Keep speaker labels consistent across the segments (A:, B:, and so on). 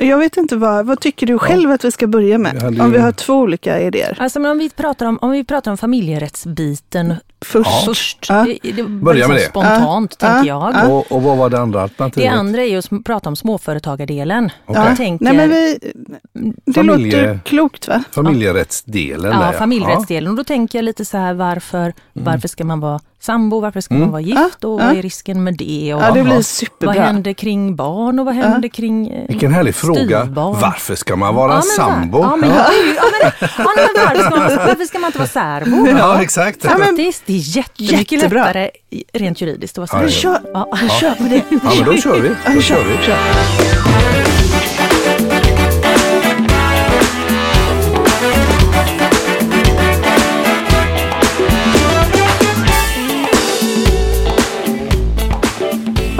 A: Jag vet inte vad, vad tycker du själv att vi ska börja med?
B: Hade
A: Om vi har två olika idéer.
C: Alltså men om vi pratar om, om, vi pratar om familjerättsbiten
A: Först.
C: först.
A: Ja.
C: Det, det
B: Börja med det.
C: Spontant
A: Ja.
C: tänker
A: Ja.
C: jag.
B: Och, och vad var det andra
C: Det
B: alternativet?
C: andra är ju att prata om småföretagardelen.
B: Okej.
C: Jag tänker,
A: Nej, men vi, det
B: Familje-
A: låter klokt va?
B: Familjerättsdelen
C: ja,
B: där,
C: familjerättsdelen. Och då tänker jag lite så här varför, varför ska man vara sambo, varför ska man
B: Mm.
C: vara gift och
A: Ja.
C: vad är risken med det? Och
A: Ja, det
B: Ja.
A: blir
C: vad
A: superbra.
C: händer kring barn och vad händer kring eh,
B: Vilken härlig fråga.
C: styvbarn?
B: Varför ska man vara
C: Ja,
B: sambo?
C: var- Ja, men, ja. Ja, men, ja, men varför, ska man, varför ska man inte vara särbo?
B: Ja, exakt.
A: Ja, men-
C: det är jättemycket
A: Jättebra.
C: lättare rent juridiskt att vara
B: Ja,
C: särbo.
A: Kör,
C: Ja.
A: kör på det.
B: Ja, men då kör vi. Då kör vi.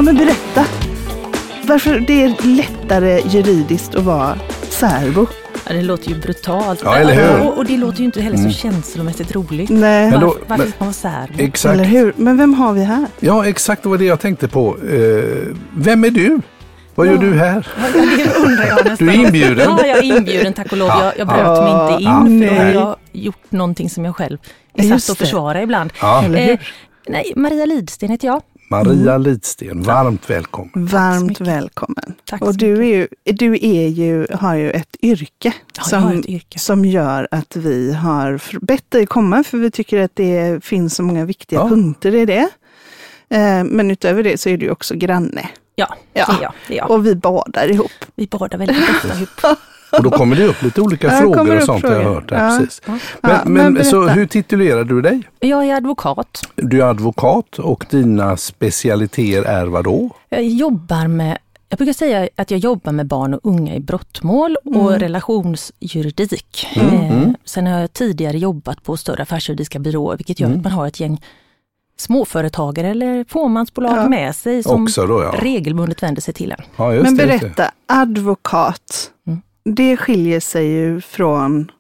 A: Ja, men berätta. Varför det är lättare juridiskt att vara särbo?
C: Ja, det låter ju brutalt.
B: Ja, eller hur? Mm.
C: Och, och det låter ju inte heller så känslomässigt roligt.
A: Nej,
B: Men då-
C: varför
B: men-
C: ska man vara särbo?
B: Exakt.
A: eller hur? Men vem har vi här?
B: Ja, exakt det var det jag tänkte på. Eh, vem är du? Vad gör du här?
C: Ja, det undrar jag nästan.
B: Du är inbjuden.
C: Ja, jag är inbjuden tack och lov. Jag, jag bröt
A: Ja.
C: mig inte in
B: Ja,
C: för då har
A: nej.
C: jag gjort någonting som jag själv är satt att försvara ibland.
B: Ja,
A: Eller
C: Eh,
A: hur?
C: nej, Maria Lidsten heter jag.
B: Maria Lidsten, varmt välkommen.
A: Varmt välkommen.
C: Tack
A: Och du, är ju, du är ju, har ju ett yrke,
C: Ja,
A: som,
C: har ett yrke.
A: som gör att vi har bett dig komma för vi tycker att det finns så många viktiga
B: Ja.
A: punkter i det. Eh, Men utöver det så är du också granne.
C: Ja,
A: Ja.
C: det är jag. Det är jag.
A: Och vi badar ihop.
C: Vi badar väldigt ofta ihop.
B: Och då kommer det upp lite olika frågor och sånt jag har
A: frågor.
B: hört.
A: Ja.
B: precis.
C: Ja.
B: Men, men,
A: men
B: så hur titulerar du dig?
C: Jag är advokat.
B: Du är advokat och dina specialiteter är vad då?
C: Jag jobbar med jag brukar säga att jag jobbar med barn och unga i brottmål och relationsjuridik. Eh, sen har jag tidigare jobbat på större affärsjuridiska byråer, vilket gör att man har ett gäng småföretagare eller fåmansbolag
A: Ja.
C: med sig som
B: då, ja.
C: regelbundet vänder sig till en.
B: ja
A: Men berätta, advokat,
C: Mm.
A: Det skiljer sig ju från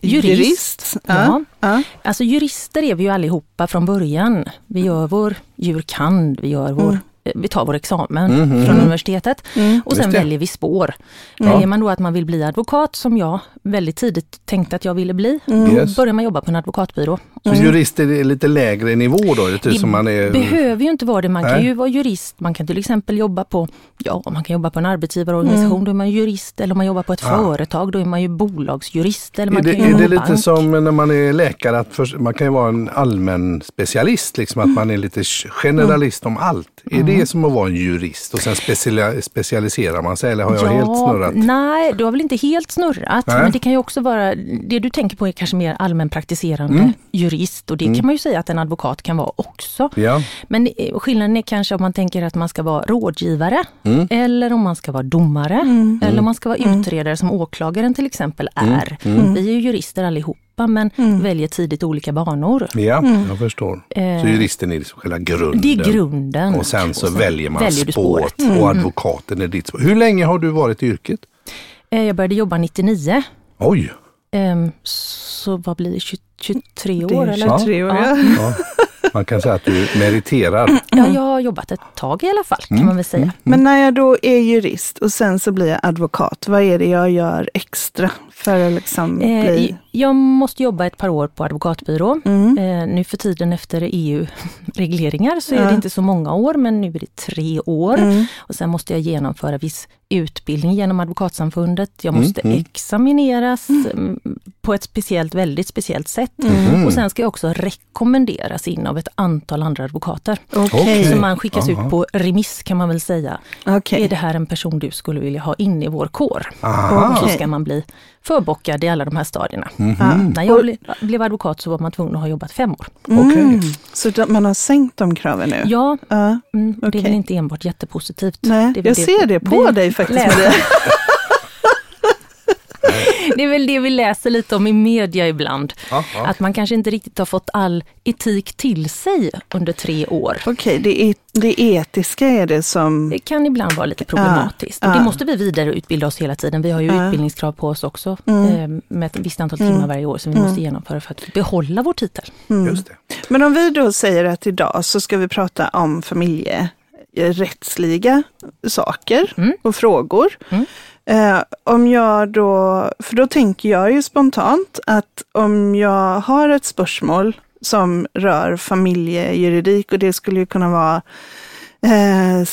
C: Jurist, ja.
A: ja.
C: Alltså jurister är vi ju allihopa från början. Vi gör vår jurkand, vi gör vår eh, vi tar vår examen
B: Mhm.
C: från universitetet
A: Mm.
C: och sen väljer vi spår.
B: Ja.
C: Väljer man då att man vill bli advokat, som jag väldigt tidigt tänkte att jag ville bli,
A: Mm.
B: Yes.
C: börjar man jobba på en advokatbyrå.
B: Så jurist är lite lägre nivå då? Lite
C: Det
B: som man är...
C: behöver ju inte vara det. Man kan
B: Nej.
C: ju vara jurist, man kan till exempel jobba på, ja man kan jobba på en arbetsgivarorganisation, då är man jurist. Eller om man jobbar på ett
B: Mm. Ja.
C: företag, då är man ju bolagsjurist. Eller
B: Är
C: man
B: det,
C: kan
B: är det lite
C: bank.
B: som när man är läkare, att för, man kan ju vara en allmän specialist, liksom, att man är lite generalist om allt. Är det som att vara en jurist och sen speciali- specialiserar man sig eller har jag helt snurrat?
C: Nej, du har väl inte helt snurrat.
B: Nej.
C: Men det kan ju också vara, det du tänker på är kanske mer allmänpraktiserande
B: Mm.
C: jurist och det kan man ju säga att en advokat kan vara också.
B: Ja,
C: Men eh, skillnaden är kanske om man tänker att man ska vara rådgivare
B: Mm.
C: eller om man ska vara domare eller om man ska vara utredare som åklagaren till exempel
B: Mm.
C: är. Vi är ju jurister allihopa men väljer tidigt olika banor.
B: ja jag förstår.
C: Eh,
B: Så juristen är liksom själva grunden.
C: Det är grunden.
B: Och sen så väljer man
C: väljer
B: spåret
C: spåret. Mm.
B: och advokaten är ditt spår. Hur länge har du varit i yrket?
C: Eh, Jag började jobba 99.
B: Oj!
C: Ehm, Så vad blir det, 20, 23
A: Det
C: år? Eller?
A: 23 år,
C: Ja.
A: ja.
B: Ja. Man kan säga att du meriterar.
C: Ja, jag har jobbat ett tag i alla fall kan man väl säga.
A: Men när jag då är jurist och sen så blir jag advokat, vad är det jag gör extra för att liksom
C: Eh,
A: bli...
C: Jag måste jobba ett par år på advokatbyrå.
A: Mm.
C: Eh, nu för tiden efter EU-regleringar så är
A: Ja.
C: det inte så många år, men nu är det tre år.
A: Mm.
C: Och sen måste jag genomföra viss utbildning genom Advokatsamfundet. Jag
B: Mm,
C: måste examineras mm, på ett speciellt, väldigt speciellt sätt.
B: Mm.
C: Och sen ska jag också rekommenderas in av ett antal andra advokater.
A: Okej.
C: Så man skickas
B: Aha.
C: ut på remiss kan man väl säga.
A: okej.
C: Är det här en person du skulle vilja ha in i vår kår?
B: Aha.
C: Och så ska man bli förbockad i alla de här stadierna.
B: Mhm.
A: Ja.
C: När jag ble, blev advokat så var man tvungen att ha jobbat fem år.
A: Mm. Så man har sänkt de kraven nu?
C: Ja,
A: Ja.
C: mm, och det är väl inte enbart jättepositivt.
A: Nej,
C: Det
A: jag ser det på
C: vi
A: dig faktiskt. det.
C: Det är väl det vi läser lite om i media ibland.
B: Ja, ja.
C: Att man kanske inte riktigt har fått all etik till sig under tre år.
A: Okej, det, är, det etiska är det som...
C: Det kan ibland vara lite problematiskt.
A: Ja.
C: det måste vi vidareutbilda oss hela tiden. Vi har ju
A: Ja.
C: utbildningskrav på oss också
A: Mm.
C: eh, med ett visst antal timmar varje år som vi måste genomföra för att behålla vår titel.
B: Just det.
A: Men om vi då säger att idag så ska vi prata om familjerättsliga saker
C: Mm.
A: och frågor. Eh, om jag då, för då tänker jag ju spontant att om jag har ett spörsmål som rör familjejuridik och det skulle ju kunna vara eh,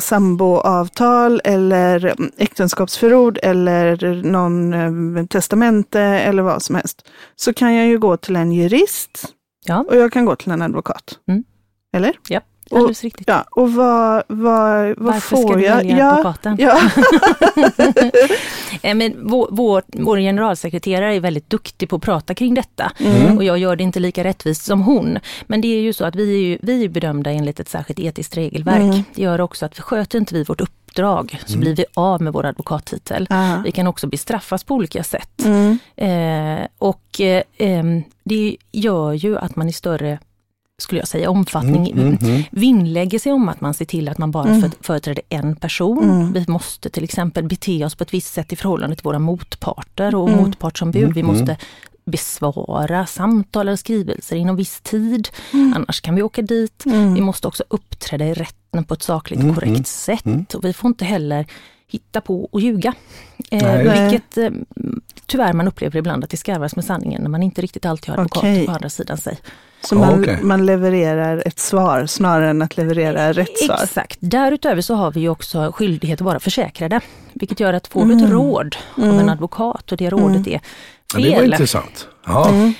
A: samboavtal eller äktenskapsförord eller någon eh, testamente eller vad som helst. Så kan jag ju gå till en jurist
C: Ja.
A: och jag kan gå till en advokat.
C: Mm.
A: Eller?
C: Ja,
A: Och-
C: alldeles riktigt.
A: Ja, och vad, vad, vad
C: Varför
A: får
C: ska du
A: jag?
C: välja
A: ja, ja.
C: Eh, Men vår, vår, vår generalsekreterare är väldigt duktig på att prata kring detta
A: Mm.
C: och jag gör det inte lika rättvist som hon. Men det är ju så att vi är, ju, vi är bedömda enligt ett särskilt etiskt regelverk.
A: Mm.
C: Det gör också att sköter inte vi vårt uppdrag så blir vi av med vår advokattitel.
A: Ja.
C: Vi kan också bestraffas på olika sätt.
A: Mm.
C: Eh, och eh, em, det gör ju att man i större, skulle jag säga, omfattning
B: Mm, mm.
C: vinnlägger sig om att man ser till att man bara
A: Mm.
C: för, företräder en person.
A: Mm.
C: Vi måste till exempel bete oss på ett visst sätt i förhållande till våra motparter och
A: Mm.
C: motpartsombud. Vi
B: Mm.
C: måste besvara samtal eller skrivelser inom viss tid,
A: Mm.
C: annars kan vi åka dit. Vi måste också uppträda i rätten på ett sakligt
B: Mm,
C: korrekt
B: mm,
C: sätt
B: mm.
C: och vi får inte heller hitta på och ljuga. Eh, vilket eh, tyvärr man upplever ibland att det skarvas med sanningen när man inte riktigt alltid har advokater
A: Okej.
C: på andra sidan sig.
A: Så man,
B: okej.
A: man levererar ett svar snarare än att leverera rätt svar.
C: Exakt. Därutöver så har vi också skyldighet att vara försäkrade. Vilket gör att får du ett
A: Mm.
C: råd av en advokat och det rådet är
B: Ja, det var intressant. Ja.
A: Mm.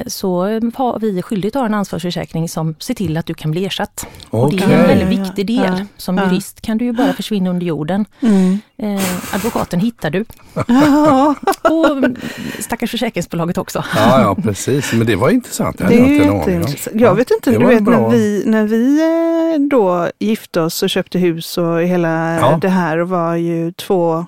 C: eh, så har vi skyldighet att ha en ansvarsförsäkring som ser till att du kan bli ersatt. Och det är en väldigt viktig
A: ja.
C: del. Som
A: Ja.
C: jurist kan du ju bara försvinna under jorden.
A: Mm.
C: Eh, advokaten hittar du.
A: Ja,
C: Och mm, stackars försäkringsbolaget också.
B: Ja, ja, precis. Men det var intressant. Det
A: är jätteintressant. Jag vet inte, du vet
B: bra.
A: när vi, när vi eh, då gifte oss och köpte hus och hela
B: Ja.
A: det här var ju två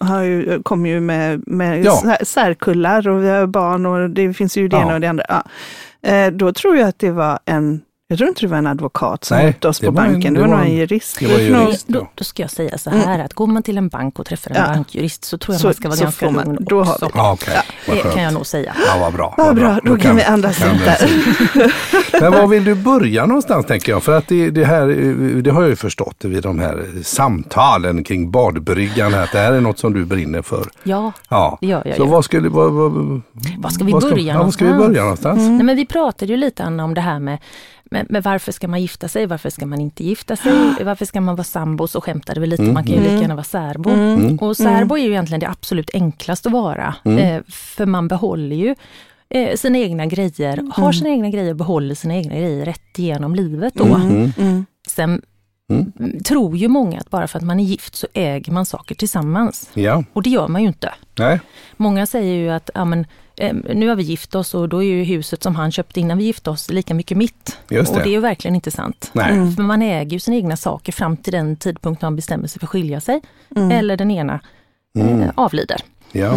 A: har ju, kom ju med, med
B: Ja.
A: sär- särkullar och vi har barn och det finns ju det
B: Ja.
A: ena och det andra. Ja. Eh, Då tror jag att det var en, jag tror inte det var en advokat som
B: Nej,
A: hjälpte oss
B: det
A: på
B: var en-
A: banken, det,
B: det
A: var nog
B: var
A: en jurist.
B: det var jurist.
C: Då, då ska jag säga så här att går man till en bank och träffar en
A: Ja.
C: bankjurist så tror jag
A: Så-
C: man ska vara ganska
A: man-
C: lugn
A: då har
C: också.
A: vi
B: Ja, okej. Vad
C: Det kan jag nog säga.
B: Ja, vad bra.
A: Vad bra, då kan vi andas ut där.
B: Men var vill du börja någonstans tänker jag? För att det, det här, det har jag ju förstått vid de här samtalen kring badbryggan att det här är något som du brinner för.
C: Ja,
B: Ja,
C: det gör jag
B: så vad skulle, vad, vad,
C: Var ska vi
B: vad
C: börja
B: ja, var ska vi
C: någonstans?
B: börja någonstans?
C: Nej, men vi pratade ju lite Anna om det här med, med, med varför ska man gifta sig, varför ska man inte gifta sig, varför ska man vara sambo, så skämtade vi lite, man kan ju lika gärna vara särbo. Och särbo är ju egentligen det absolut enklaste att vara, eh, för man behåller ju eh, sina egna grejer, har sina egna grejer behåller sina egna grejer rätt igenom livet då.
A: Mm.
C: Sen
B: Mm.
C: mm, tror ju många att bara för att man är gift så äger man saker tillsammans.
B: Ja,
C: Och det gör man ju inte.
B: nej,
C: Många säger ju att ja, men, nu har vi gift oss och då är ju huset som han köpte innan vi gifte oss lika mycket mitt.
B: Just
C: Och
B: det.
C: det är ju verkligen inte sant.
B: nej.
C: För man äger ju sina egna saker fram till den tidpunkt man bestämmer sig för att skilja sig.
A: Mm.
C: Eller den ena eh, avlider.
B: Ja.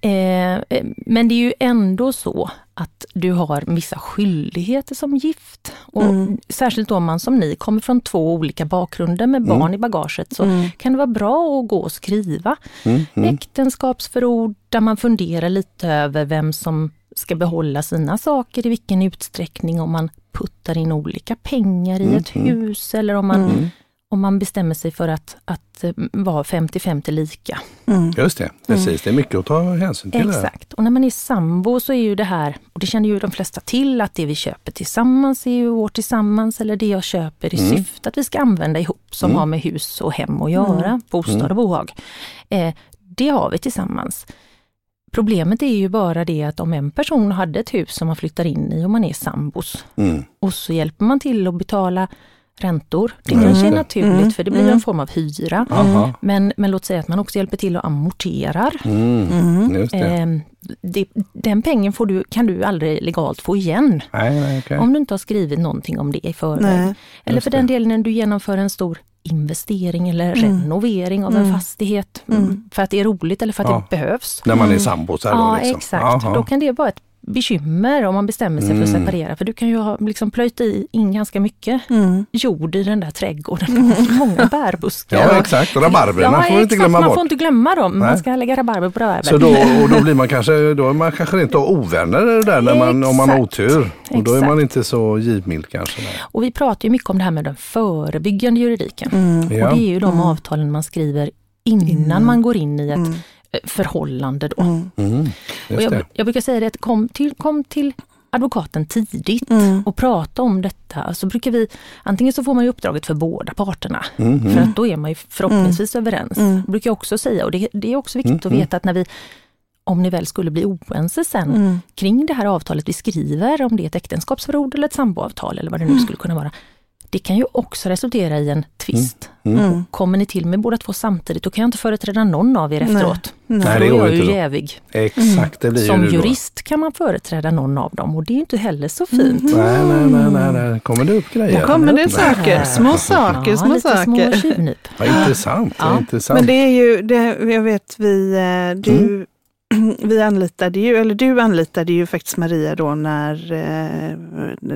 C: Eh, eh, men det är ju ändå så att du har vissa skyldigheter som gift. Och Särskilt då om man som ni kommer från två olika bakgrunder med barn i bagaget så kan det vara bra att gå och skriva äktenskapsförord där man funderar lite över vem som ska behålla sina saker, i vilken utsträckning, om man puttar in olika pengar i ett hus eller om man, om man bestämmer sig för att, att eh, vara 50-50 lika.
B: Just det, precis. Det är mycket att ta hänsyn till.
C: Exakt. Och när man är sambo så är ju det här, och det känner ju de flesta till, att det vi köper tillsammans är ju vårt tillsammans eller det jag köper i syfte att vi ska använda ihop som har med hus och hem att göra, bostad och bohag. Eh, det har vi tillsammans. Problemet är ju bara det att om en person hade ett hus som man flyttar in i och man är sambos
B: Mm.
C: och så hjälper man till att betala räntor. Det
B: Mm.
C: kanske är naturligt för det blir en form av hyra.
B: Aha.
C: Men, men låt säga att man också hjälper till att amorterar.
B: Mm. Just det.
C: Eh, det, den pengen får du, kan du aldrig legalt få igen.
B: Nej, nej, okej.
C: Om du inte har skrivit någonting om det i förväg.
A: Nej,
C: eller
B: just
C: för den
B: det.
C: delen när du genomför en stor investering eller
A: Mm.
C: renovering av en fastighet. mm, För att det är roligt eller för att
B: Ja.
C: det behövs.
B: När man är sambosar
C: Ja,
B: då liksom.
C: exakt.
B: Jaha.
C: Då kan det vara ett bekymmer om man bestämmer sig för att
B: Mm.
C: separera. För du kan ju ha liksom plöjt i in ganska mycket
A: Mm.
C: jord i den där trädgården. Många bärbuskar.
B: Ja, exakt. Och rabarberna
C: Ja,
B: får vi inte glömma
C: Man
B: bort.
C: får inte glömma dem.
B: Nej.
C: Man ska lägga rabarber på rabarber.
B: Så då, och då blir man kanske, då är man kanske rent av ovänner där när man, om man har otur. Och då är man inte så givmild kanske. Nej.
C: Och vi pratar ju mycket om det här med den förebyggande juridiken.
A: Mm.
C: Och det är ju de avtalen man skriver innan, man går in i ett
A: Mm.
C: Förhållande. Då.
A: Mm.
B: Mm,
C: Och jag, jag brukar säga det att kom till, kom till advokaten tidigt
A: Mm.
C: och prata om detta. Så brukar vi, antingen så får man ju uppdraget för båda parterna,
B: Mm,
C: för att då är man ju förhoppningsvis överens.
A: Mm.
C: Det brukar jag också säga och det, det är också viktigt
B: Mm,
C: att veta att när vi, om ni väl skulle bli oense sen
A: Mm.
C: kring det här avtalet vi skriver, om det är ett äktenskapsförord eller ett samboavtal eller vad det nu skulle kunna vara. Det kan ju också resultera i en tvist.
A: Mm.
C: Kommer ni till med båda två samtidigt, då kan jag inte företräda någon av er efteråt.
A: Nej.
B: Nej,
C: För då är jag ju
B: då.
C: jävig.
B: Exakt, det blir
C: Som
B: ju du då.
C: jurist kan man företräda någon av dem och det är inte heller så fint.
B: Nej, nej, nej, nej, nej. kommer det upp grejer?
A: Nu kommer det saker, små saker,
C: Ja,
A: små
C: lite
A: saker.
C: små tjuvnyp.
B: Vad intressant.
C: Ja,
B: intressant.
A: Men det är ju, det, jag vet vi, eh, du, vi anlitade ju, eller du anlitade ju faktiskt Maria då när eh,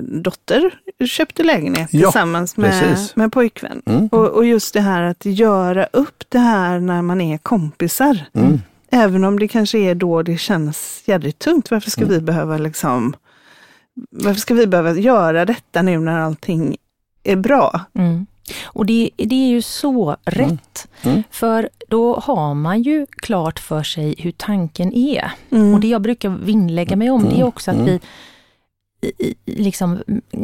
A: dotter köpte lägenhet
B: Ja,
A: tillsammans med,
B: precis.
A: med pojkvän.
B: Mm.
A: Och, och just det här att göra upp det här när man är kompisar.
B: Mm.
A: Även om det kanske är då det känns jädrigt tungt. Varför ska
B: Mm.
A: vi behöva liksom, varför ska vi behöva göra detta nu när allting är bra?
C: Mm. Och det, det är ju så rätt.
B: Mm.
C: För då har man ju klart för sig hur tanken är.
A: Mm.
C: Och det jag brukar vinnlägga mig om det är
B: Mm.
C: också att
B: Mm.
C: vi i- liksom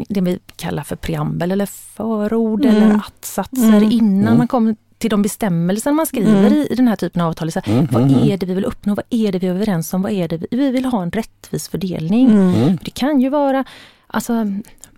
C: det vi kallar för preambel eller förord
A: Mm.
C: eller att-satser
A: Mm.
C: innan
B: Mm.
C: man kommer till de bestämmelser man skriver
A: Mm.
C: i, i den här typen av avtal. Så här,
B: Mm,
C: Vad
B: mm,
C: är det vi vill uppnå? Vad är det vi är överens om? Vad är det vi, vi vill ha en rättvis fördelning.
A: Mm.
B: Mm.
C: Det kan ju vara alltså,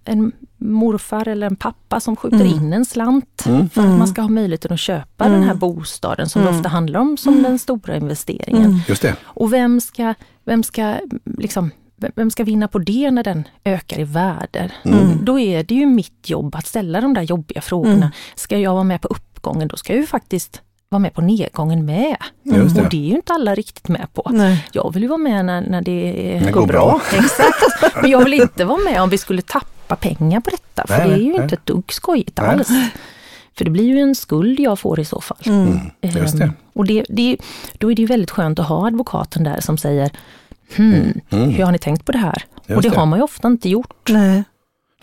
C: en morfar eller en pappa som skjuter
A: Mm.
C: in en slant
B: Mm.
C: för att
A: Mm.
C: man ska ha möjligheten att köpa
A: Mm.
C: den här bostaden som det
A: Mm.
C: ofta handlar om som den stora investeringen.
A: Mm.
B: Just det.
C: Och vem ska, vem ska liksom vem ska vinna på det när den ökar i värde?
A: Mm.
C: Då är det ju mitt jobb att ställa de där jobbiga frågorna.
A: Mm.
C: Ska jag vara med på uppgången, då ska jag ju faktiskt vara med på nedgången med.
B: Just
C: Och
B: det.
C: är ju inte alla riktigt med på.
A: Nej.
C: Jag vill ju vara med när, när det,
B: Det går bra.
C: Exakt, men jag vill inte vara med om vi skulle tappa pengar på detta. För
B: Nej,
C: det är ju
B: nej,
C: inte ett dugg skojigt
B: Nej.
C: alls. För det blir ju en skuld jag får i så fall.
A: Mm.
B: Just det.
C: Ehm, Och det, det, då är det ju väldigt skönt att ha advokaten där som säger hmm,
B: Mm.
C: hur har ni tänkt på det här?
B: Just
C: och det,
B: det.
C: har man ju ofta inte gjort.
A: Nej.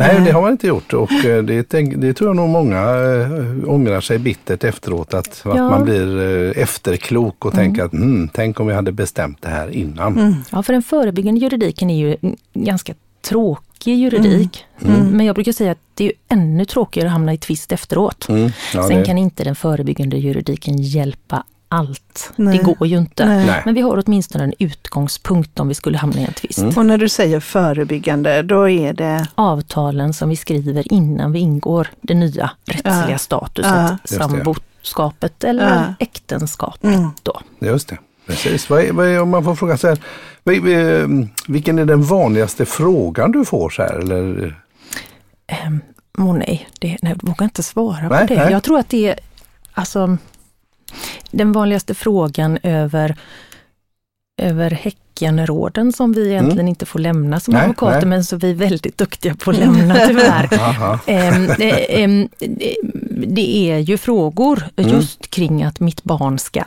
B: Nej, det har man inte gjort och eh, det, det tror jag nog många äh, ångrar sig bittert efteråt. Att, att
C: Ja.
B: man blir äh, efterklok och tänker att mm, tänk om vi hade bestämt det här innan.
A: Mm.
C: Ja, för den förebyggande juridiken är ju ganska tråkig juridik.
A: Mm.
C: Men jag brukar säga att det är ännu tråkigare att hamna i tvist efteråt.
B: Mm. Ja,
C: Sen
B: det,
C: kan inte den förebyggande juridiken hjälpa allt.
A: Nej.
C: Det går ju inte.
A: Nej.
C: Men vi har åtminstone en utgångspunkt om vi skulle hamna i en tvist.
B: Mm.
A: Och när du säger förebyggande, då är det
C: Avtalen som vi skriver innan vi ingår det nya rättsliga
A: Ja.
C: statuset,
A: Ja.
C: Samboskapet eller
A: Ja.
C: äktenskapet.
A: Mm.
C: Då.
B: Just det, precis. Vad är, vad är, om man får fråga så här, vad är, vilken är den vanligaste frågan du får så här? Eller?
C: Ehm, Åh nej, det, nej, jag vågar inte svara
B: Nej,
C: på det.
B: nej.
C: Jag tror att det är alltså, den vanligaste frågan över, över Häckenråden som vi egentligen inte får lämna som
B: Mm. Nej,
C: advokater
B: nej.
C: men som vi är väldigt duktiga på att lämna tyvärr. Ehm, eh, ehm, det- är ju frågor just kring att mitt barn ska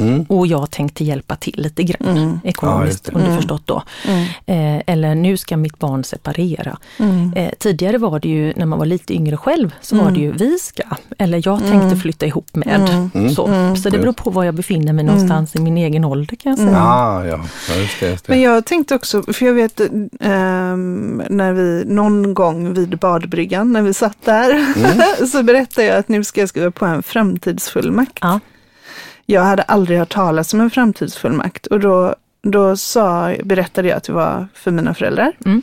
B: Mm.
C: och jag tänkte hjälpa till lite grann
A: Mm.
B: Ja,
C: ekonomiskt
B: det.
C: underförstått då.
A: Mm.
C: Eh, eller nu ska mitt barn separera.
A: Mm.
C: Eh, tidigare var det ju, när man var lite yngre själv, så var
A: Mm.
C: det ju vi ska, eller jag tänkte
A: Mm.
C: flytta ihop med.
A: Mm.
B: Mm.
C: Så,
A: Mm.
C: så det beror på var jag befinner mig någonstans i min egen ålder kan jag säga.
B: Ah, ja, ja, just det. Just det.
A: Men jag tänkte också, för jag vet ehm, när vi någon gång vid badbryggan, när vi satt där, så berättade jag att nu ska jag skriva på en framtidsfullmakt.
C: Ja.
A: Jag hade aldrig hört talas om en framtidsfullmakt och då, då sa, berättade jag att det var för mina föräldrar.
C: Mm.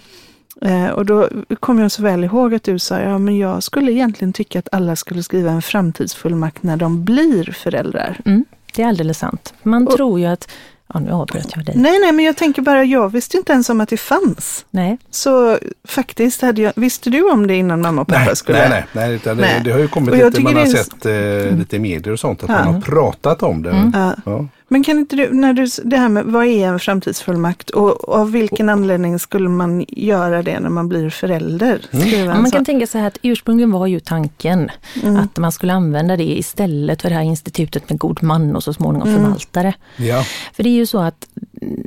A: Eh, och då kom jag så väl ihåg att du sa, ja men jag skulle egentligen tycka att alla skulle skriva en framtidsfullmakt när de blir föräldrar.
C: Mm, det är alldeles sant. Man
A: Och-
C: tror ju att, ja nu avbröt jag dig.
A: Nej, nej, men jag tänker bara, jag visste inte ens om att det fanns.
C: Nej.
A: Så faktiskt hade jag, visste du om det innan mamma och pappa
B: Nej,
A: skulle?
B: nej, nej, nej, utan det,
A: Nej.
B: det har ju kommit lite, man har
A: det är-
B: sett eh, lite i medier och sånt, att
A: Ja.
B: man har pratat om det.
C: Mm.
A: Ja. Men kan inte du, när du, det här med vad är en framtidsfullmakt och, och av vilken anledning skulle man göra det när man blir förälder?
B: Mm.
C: Man kan tänka sig att ursprungligen var ju tanken
A: Mm.
C: att man skulle använda det istället för det här institutet med god man och så småningom
A: Mm.
C: förvaltare.
B: Ja.
C: För det är ju så att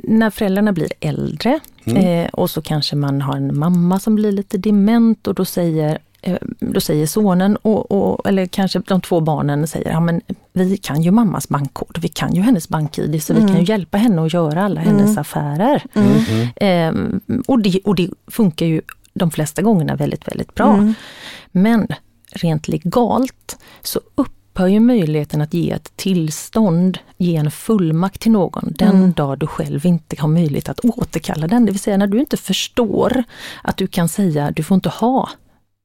C: när föräldrarna blir äldre
B: Mm.
C: eh, och så kanske man har en mamma som blir lite dement och då säger då säger sonen, och, och, eller kanske de två barnen säger, ja men vi kan ju mammas bankkod, vi kan ju hennes bank-id, så vi kan ju hjälpa henne att göra alla hennes affärer. Eh, och, det, och det funkar ju de flesta gångerna väldigt, väldigt bra. Men rent legalt så upphör ju möjligheten att ge ett tillstånd, ge en fullmakt till någon den
A: Mm.
C: dag du själv inte har möjlighet att återkalla den. Det vill säga när du inte förstår att du kan säga du får inte ha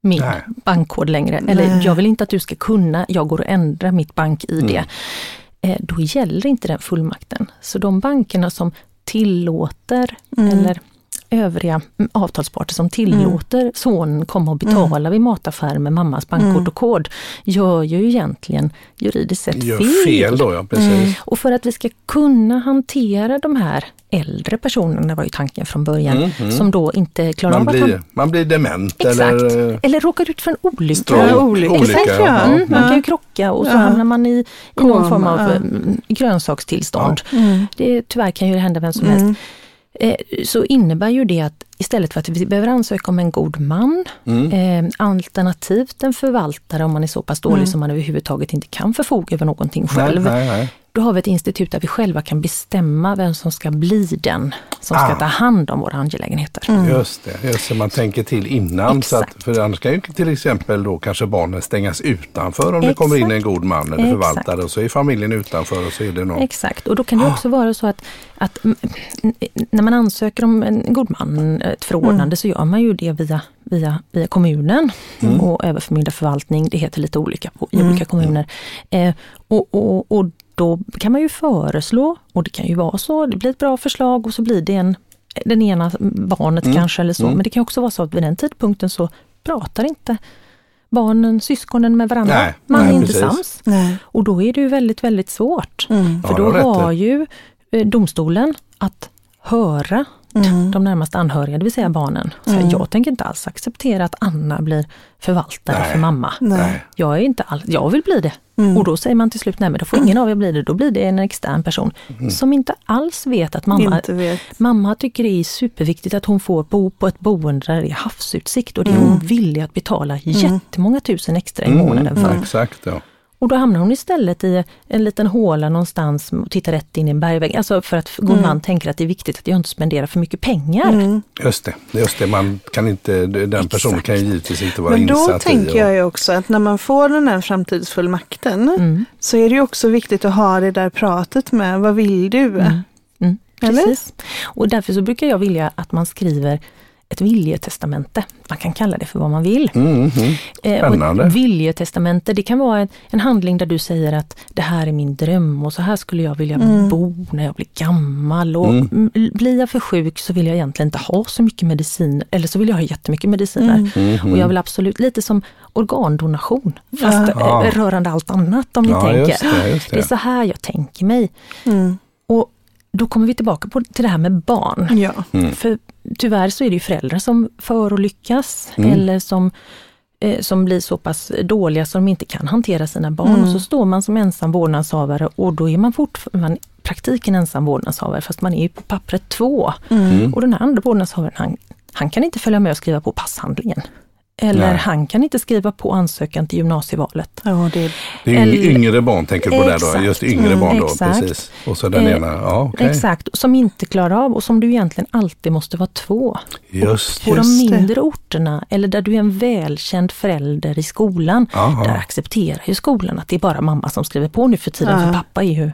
C: min
B: Nej.
C: bankkod längre. Eller
A: Nej.
C: jag vill inte att du ska kunna, jag går och ändrar mitt bank-id.
B: Mm.
C: Eh, då gäller inte den fullmakten. Så de bankerna som tillåter
A: Mm.
C: eller övriga mm, avtalsparter som tillåter sonen komma och betala vid mataffär med mammas bankkod
A: Mm.
C: och kod, gör ju egentligen juridiskt sett
B: Gör
C: fel.
B: fel då, ja precis.
C: Och för att vi ska kunna hantera de här äldre personerna, var ju tanken från början, som då inte klarar
B: Mm, Man
C: av att
B: blir, man blir dement
C: Exakt.
B: eller eh,
C: Eller råkar ut för en olycka.
A: Ja, olika.
B: olycka.
A: Exakt, ja.
C: Mm, man
A: Ja.
C: kan ju krocka och så
A: Ja.
C: hamnar man i, i någon form av
A: ja.
C: mm, grönsakstillstånd.
A: Mm.
C: Det, tyvärr kan ju hända vem som
A: Mm.
C: helst. Eh, så innebär ju det att istället för att vi behöver ansöka om en god man,
B: Mm.
C: eh, alternativt en förvaltare om man är så pass dålig som man överhuvudtaget inte kan förfoga över någonting
B: nej,
C: själv.
B: nej, nej.
C: Då har vi ett institut där vi själva kan bestämma vem som ska bli den som ska
B: Ah.
C: ta hand om våra angelägenheter.
B: Just det, just det, man tänker till innan. Så att,
C: Exakt.
B: för annars kan ju till exempel då kanske barnen stängas utanför om det kommer in en
C: Exakt.
B: god man eller
C: Exakt.
B: förvaltare och så är familjen utanför och så är det någon.
C: Exakt, och då kan det också vara så att, att mm, när man ansöker om en god man, ett förordnande, så gör man ju det via, via, via kommunen och överförmyndarförvaltning. Det heter lite olika på, i olika kommuner. Eh, och, och, och då kan man ju föreslå, och det kan ju vara så, det blir ett bra förslag och så blir det en, den ena barnet kanske eller så. Men det kan också vara så att vid den tidpunkten så pratar inte barnen, syskonen med varandra.
B: Nej,
C: man
B: nej,
C: är inte
B: precis.
C: sams.
A: Nej.
C: Och då är det ju väldigt, väldigt svårt.
A: Mm.
C: För
B: Ja,
C: då
B: har
C: ju eh, domstolen att höra
A: Mm.
C: de närmast anhöriga, det vill säga barnen. Så
A: Mm.
C: Jag tänker inte alls acceptera att Anna blir förvaltare
B: Nej.
C: för mamma.
A: Nej.
C: Jag, är inte all, jag vill bli det.
A: Mm.
C: Och då säger man till slut, nej men då får ingen av er bli det. Då blir det en extern person som inte alls vet att mamma,
A: Inte vet.
C: mamma tycker det är superviktigt att hon får bo på ett boende där det är havsutsikt och det är
A: Mm.
C: hon villig att betala jättemånga tusen extra i månaden för.
B: Exakt, ja.
C: Och då hamnar hon istället i en liten håla någonstans och tittar rätt in i en bergvägg. Alltså för att god man tänker att det är viktigt att jag inte spenderar för mycket pengar.
A: Mm.
B: Just det, just det. Man kan inte, den personen kan ju givetvis inte vara
A: Men då
B: insatt
A: tänker
B: i.
A: jag ju också att när man får den här framtidsfullmakten
C: Mm.
A: så är det ju också viktigt att ha det där pratet med, vad vill du?
C: Mm,
A: Eller?
C: precis. Och därför så brukar jag vilja att man skriver ett viljetestamente. Man kan kalla det för vad man vill.
B: Mm, mm.
C: Eh,
B: Spännande.
C: ett viljetestamente, det kan vara en, en handling där du säger att det här är min dröm och så här skulle jag vilja bo när jag blir gammal. Och
B: Mm.
C: Blir jag för sjuk så vill jag egentligen inte ha så mycket medicin, eller så vill jag ha jättemycket mediciner.
B: Mm.
C: Och jag vill absolut, lite som organdonation, fast
B: Ja.
C: eh, rörande allt annat om ni
B: Ja,
C: tänker.
B: just det, just det.
C: det är så här jag tänker mig.
A: Mm.
C: Och då kommer vi tillbaka på, till det här med barn.
A: Ja.
B: Mm.
C: För tyvärr så är det ju föräldrar som förolyckas
B: Mm.
C: eller som, eh, som blir så pass dåliga så de inte kan hantera sina barn.
A: Mm.
C: Och så står man som ensam vårdnadshavare och då är man fortfarande i praktiken ensam vårdnadshavare fast man är ju på pappret två.
B: Mm.
C: Och den här andra vårdnadshavaren han, han kan inte följa med och skriva på passhandlingen. Eller
B: Nej.
C: han kan inte skriva på ansökan till gymnasievalet.
A: Ja, det,
B: Det är yngre barn tänker du på där då, just yngre
C: Mm,
B: barn då,
C: exakt.
B: precis. Och så den
C: Eh,
B: ena, ja okej.
C: Exakt, som inte klarar av och som du egentligen alltid måste vara två.
B: Just
C: På de
A: Just det.
C: mindre orterna eller där du är en välkänd förälder i skolan,
B: Aha.
C: där accepterar ju skolan att det är bara mamma som skriver på nu för tiden,
A: Ja.
C: för pappa är ju